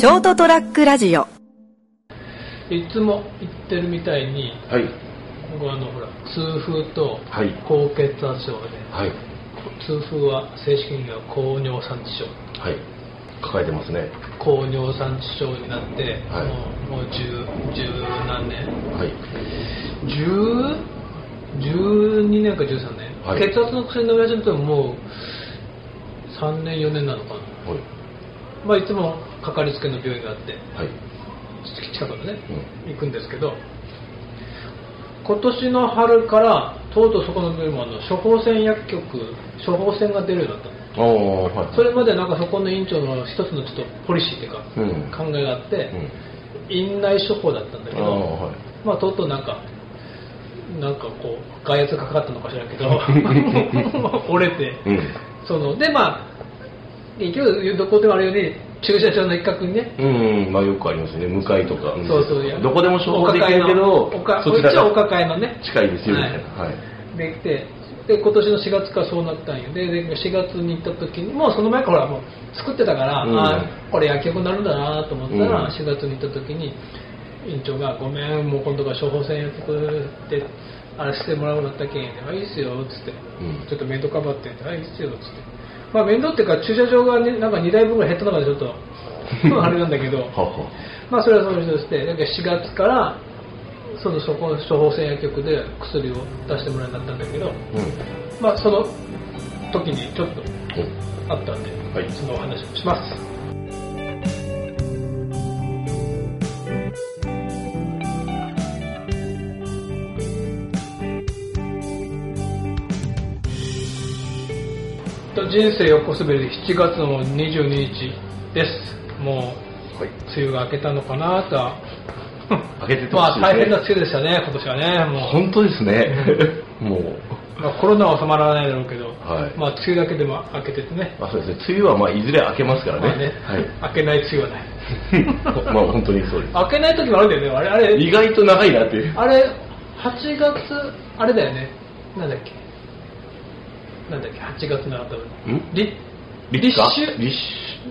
ショートトラックラジオいつも言ってるみたいにはい。僕はあのほら痛風とはい高血圧症で、はい。痛風は正式には高尿酸地症はい。抱えてますね。高尿酸地症になって、はいもうもう十十何年はい。十12年か13年、はい血圧の薬飲み始めてももう3年4年なのかな、はい。まあ、いつもかかりつけの病院があってはい。近くのね、う行くんですけど今年の春からとうとうそこの病院もあの処方箋薬局処方箋が出るようになったはい。それまでなんかそこの院長の一つのちょっとポリシーっていうか、うん考えがあってうん。院内処方だったんだけど、はい。まあとうとうなんかなんかこう外圧がかかったのかしらんけど 折れて、うん。そのでまあ結局どこでもあるように駐車場の一角にね。うん、まあよくありますね。向かいとか。んそうそう。どこでも処方できるけどそっちはおが抱えのね。近いですよ、みたい。な。はい。できて。で今年の4月からそうなったんよ。でで4月に行った時にもうその前からほらもう作ってたから、うん。あこれ薬局になるんだなと思ったら、うん。4月に行った時に院長が「ごめんもう今度から処方箋薬局であれしてもらうようになったけん」あいいっすよ」っつって、うんちょっと面倒かばってんで「あいいっすよ」っつってまあ面倒っていうか駐車場が、ね、なんか2台分ぐらい減ったのがちょっと あれなんだけど。まあそれはそれとして、だから4月からそのそこの処方箋薬局で薬を出してもらうようになったんだけど、うん。まあその時にちょっとおあったんで、はいそのお話をします。人生横滑り7月の22日です。もうはい。梅雨が明けたのかなとは。開けててまあ大変な梅雨でしたね、今年はね。もう本当ですね。もう。まあ、コロナは収まらないだろうけど、はいまあ梅雨だけでも明けててね。まあそうですね。梅雨はまあいずれ明けますからね。まあね、はい。明けない梅雨はない。まあ本当にそうです。明けない時もあるんだよね。あれ、あれ、意外と長いなっていう。あれ、8月、あれだよね。なんだっけ。なんだっけ、8月の後。ん？立立秋？立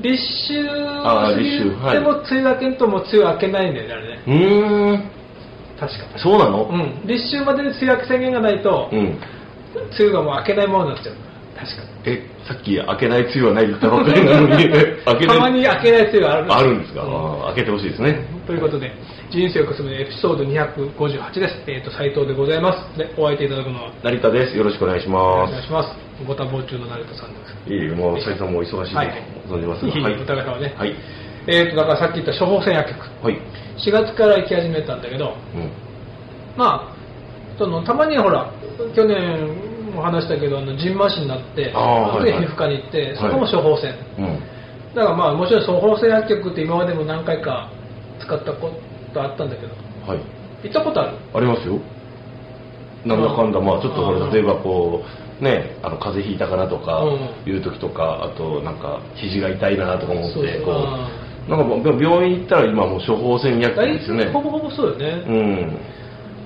立秋？過ぎでも梅雨明けんともう梅雨明けないんだよね、あれね。秋。うーん。確か。そうなの？うん。立秋までに梅雨明け宣言がないと、うん。梅雨がもう明けないものになっちゃう。確か。え、さっき開けない梅雨は ないって言ったばっかりなのに、開けない。たまに明けない梅雨があるあるんですか、うん開けてほしいですね。ということで、人生をくすぶエピソード258です。えっ、と、斉藤でございます。で、お相手いただくのは、成田です。よろしくお願いしおます願い。します。ご多忙中の成田さんです。いえいえ、もう、斉さんもお忙しいはいと存じますが。いいお互い様ねはい。えっ、と、だからさっき言った処方箋薬局。はい。4月から行き始めたんだけど、うん。まあ、その、たまにほら、去年も話したけど、あの、ジンマシンになって、あーはいはいで皮膚科に行って、そこも処方箋。うん。だからまあ、もちろん処方箋薬局って今までも何回か使ったことあったんだけど、はい。行ったことあるありますよ。なんだかんだ、まあちょっとこうんれ、例えばこう、ね、あの、風邪ひいたかなとかうん、いう時とか、あと、なんか、肘が痛いなとか思って、こあう、なんか病院行ったら今もう処方箋薬ですよね体。ほぼほぼそうよね。うん。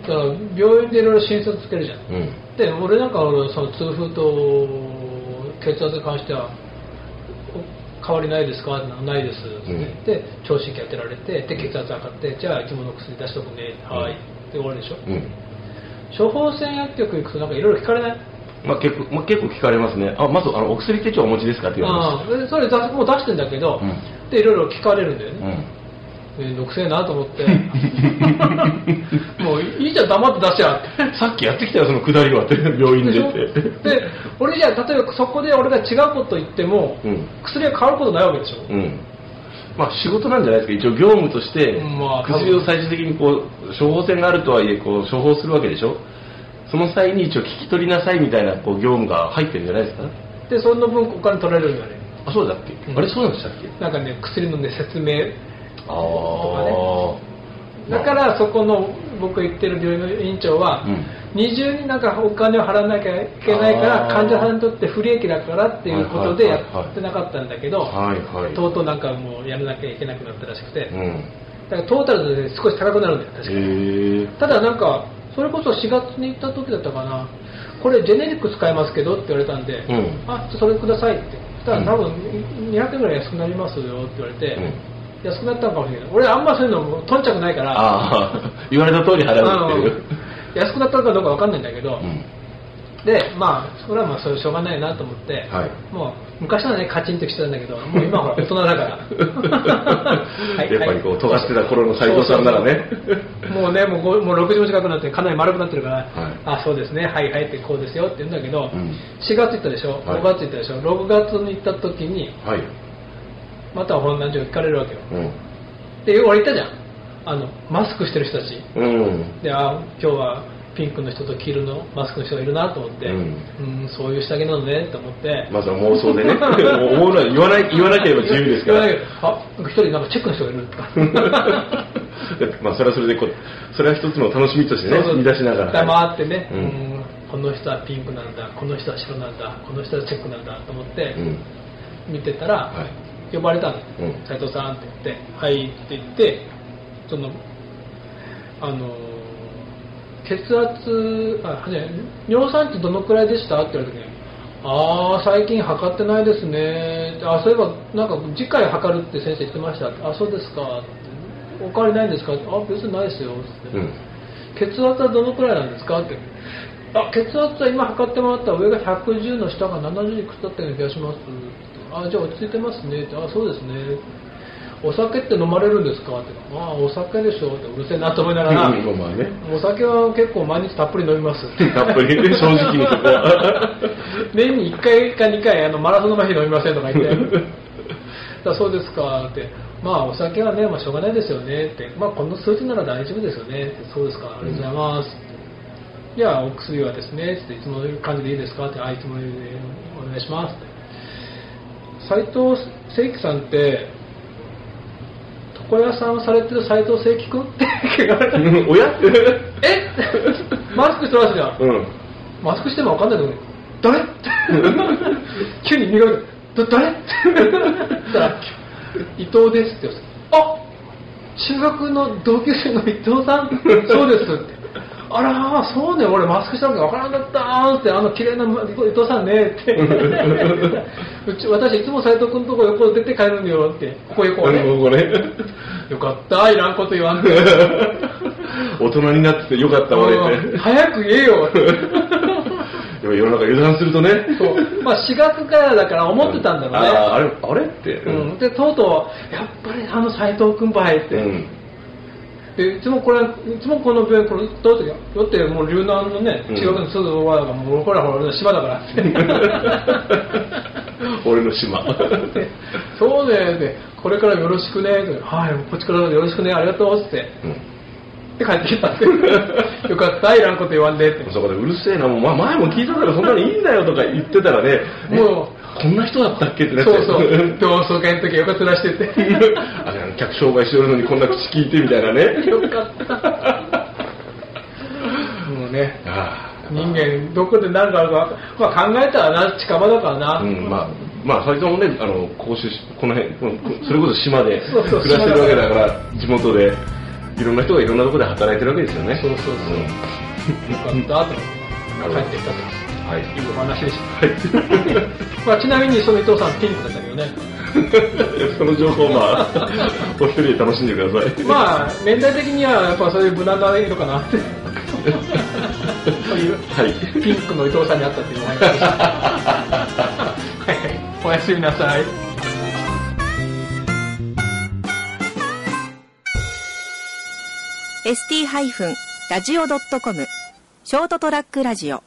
だから病院でいろいろ診察つけるじゃん。うん。で、俺なんか俺その痛風と血圧に関しては、お変わりないですか？ないですって言って、聴診器当てられて、で、血圧測って、じゃあ、いつもの薬出しとくね、はい。で終わりでしょ？うん。処方箋薬局行くとなんかいろいろ聞かれない？まあ結構、まあ、結構聞かれますね。あ、まず、あの、お薬手帳お持ちですか？って言われまああでそれもう出してんだけど、うんで、いろいろ聞かれるんだよす。ね。めんどくせえなと思って、もういいじゃん、黙って出しちゃって。うん。さっきやってきたよ、その下りはって、病院でって。で、俺じゃあ、例えばそこで俺が違うこと言っても、うん薬が変わることないわけでしょ？うん。まあ仕事なんじゃないですか。一応業務としてうんまあ、薬を最終的にこう、処方箋があるとはいえ、こう、処方するわけでしょ？その際に一応聞き取りなさいみたいな、こう、業務が入ってるんじゃないですか？で、その分お金取られるんだね。あ、そうだっけ、うんあれそうなんでしたっけ？なんかね、薬のね、説明。ああ。だから、そこの僕が言ってる病院の院長は、うん二重になんかお金を払わなきゃいけないから、患者さんにとって不利益だからっていうことでやはいはいはいはいってなかったんだけど、はいはい。とうとうなんかもうやらなきゃいけなくなったらしくて、うん。だからトータルで少し高くなるんだよ、確かに。ただなんか、それこそ4月に行った時だったかな、これジェネリック使えますけどって言われたんで、うんあ、それくださいって。そしたらうん多分200円ぐらい安くなりますよって言われて、安くなったのかもしれない。俺あんまそういうのも頓着ないから。ああ、言われた通り払うっていう。安くなったのかどうかわかんないんだけど、うん。でまあそれはまあそれしょうがないなと思って、はい。もう昔はねカチンとしてたんだけどもう今はほら大人だから。はいやっぱりこう尖ってた頃の斉藤さんならね。もうねもうごもう60も近くなってかなり丸くなってるから、はい。あそうですね。はいはいってこうですよって言うんだけど、うん。4月行ったでしょ。はい。5月行ったでしょ、6月に行った時にはい。またほら何十か聞かれるわけようん。で俺言ったじゃんあのマスクしてる人たちうん。であ今日はピンクの人と黄色のマスクの人がいるなと思って、うんうんそういう下着なのねと思って、まずは妄想でね。思うのは言わない、言わなければ自由ですから。あ一人なんかチェックの人がいるとか まあそれはそれでこう、それは一つの楽しみとしてね見出しながら。黙ってね、うんうんこの人はピンクなんだこの人は白なんだこの人はチェックなんだと思ってうん。見てたら、はい。呼ばれたのうん。斉藤さんって言って「はい」って言ってそのあの血圧あね尿酸値どのくらいでしたって言われた時に「ああ最近測ってないですね」あそういえばなんか次回測るって先生言ってました」あそうですか」ってお変わりないんですか?」あ別にないですよ」って、うん。血圧はどのくらいなんですか?」って「あ血圧は今測ってもらったら上が110の下が70いくつだったような気がします」あじゃあ落ち着いてますね」って「あそうですね」お酒って飲まれるんですか?」って「ああお酒でしょ」って。うるせえなと思いながら。ね。お酒は結構毎日たっぷり飲みます。っ てたっぷりね、正直にそこは。年に1回か2回あのマラソンの前に飲みませんとか言って。だそうですか。って。まあお酒はね、まあ、しょうがないですよね。って。まあこの数字なら大丈夫ですよね。って。そうですか。ありがとうございます。って。じゃあお薬はですね。って。いつもの感じでいいですか？って。あいつもお願いします。って斉藤正樹さんって床屋さんをされてる斉藤正樹君って聞かれたえ？マスクしてますじゃん。うん。マスクしても分かんないと思う誰？急に見られてだ誰？って言ったら伊藤ですって言われてあ中学の同級生の伊藤さん？そうですってあらーそうね俺マスクしたわけ分からなかったーってあの綺麗な伊藤さんねって うち私いつも斉藤君のとこ横出て帰るんだよってここ横こねこね。よかったいらんこと言わんで 大人になっててよかった俺ってうん。早く言えよ でも世の中油断するとね。そうまあ4月からだから思ってたんだろうね、ああ、あれ、あれって。うん、でとうとうやっぱりあの斎藤君ばいって、うん。でいつもこれいつもこの病院これどうってだってもう龍南のねうん。中学のすぐ側だからもうほらほら俺の島だから。俺の島。で そうね。でこれからよろしくね。ってはいこっちからよろしくね。ありがとうって。うん。で帰ってきたって よかったいらんこと言わんで。ってそこでうるせえな、もう、ま、前も聞いたからそんなにいいんだよとか言ってたらね、もう。えこんな人だったっけってなっそうてそう。同窓会の時よかったらしてて。あれ客商売してるのにこんな口聞いてみたいなね。よかった。もうね。ああ。人間どこで何があるか、まあ、考えたらな近場だからな、うん、まあ、まあ、斉藤もね、あの、甲州市、この辺、それこそ島で 暮らしてるわけだから、地元で、いろんな人がいろんなところで働いてるわけですよね。そうそうそう、よかったと帰ってきたと。うんはい。いうお話でした、まあ、ちなみにその伊藤さんピンクだったけどね その情報、まあ、お一人で楽しんでください。まあ年代的にはやっぱそういう無難な色かなって。そういうはい。ピンクの伊藤さんに会ったっていうお話でし。たはい。おやすみなさい。ー ST-radio.com ショートトラックラジオ